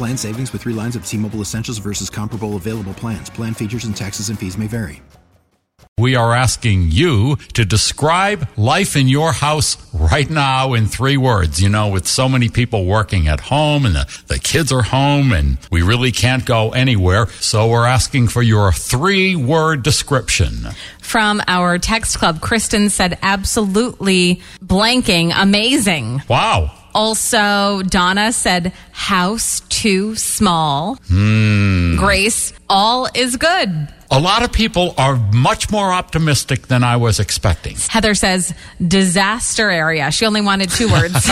Plan savings with three lines of T Mobile Essentials versus comparable available plans. Plan features and taxes and fees may vary. We are asking you to describe life in your house right now in three words. You know, with so many people working at home and the, the kids are home and we really can't go anywhere. So we're asking for your three word description. From our text club, Kristen said absolutely blanking, amazing. Wow. Also, Donna said house too small. Hmm. Grace, all is good. A lot of people are much more optimistic than I was expecting. Heather says disaster area. She only wanted two words.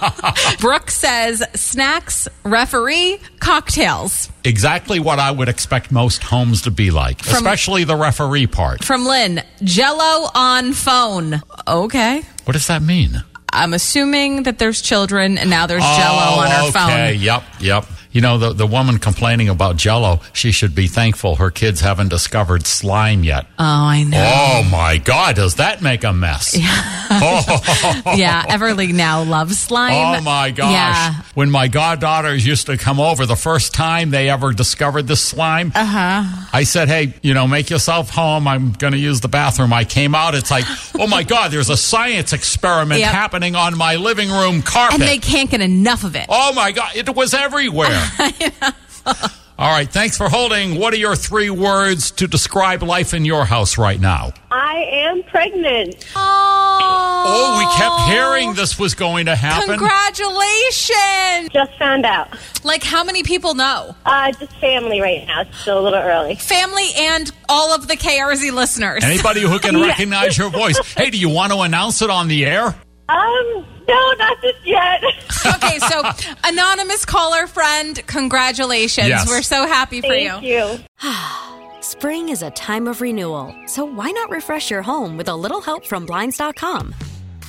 Brooke says snacks, referee, cocktails. Exactly what I would expect most homes to be like, especially the referee part. From Lynn, jello on phone. Okay. What does that mean? I'm assuming that there's children and now there's jello on her Oh, okay. phone. Yep, yep. You know, the, the woman complaining about jello, she should be thankful her kids haven't discovered slime yet. Oh, I know. Oh my God, does that make a mess? oh, Yeah, Everly now loves slime. oh my gosh. Yeah. When my goddaughters used to come over, the first time they ever discovered this slime, uh-huh. I said, hey, you know, make yourself home. I'm going to use the bathroom. I came out. It's like, oh my God, there's a science experiment Yep. happening on my living room carpet. and they can't get enough of it. Oh my God, it was everywhere. All right, thanks for holding. What are your three words to describe life in your house right now? I am pregnant. Oh, we kept hearing this was going to happen. Congratulations! Just found out. Like, how many people know? Uh, just family right now. It's still a little early. Family and all of the KRZ listeners. Anybody who can recognize your voice. Hey, do you want to announce it on the air? Um, no, not just yet. okay, so anonymous caller friend, congratulations. Yes. We're so happy for Thank you. Spring is a time of renewal, so why not refresh your home with a little help from Blinds.com?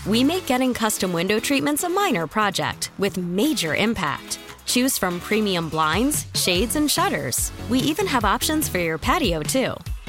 We make getting custom window treatments a minor project with major impact. Choose from premium blinds, shades, and shutters. We even have options for your patio, too.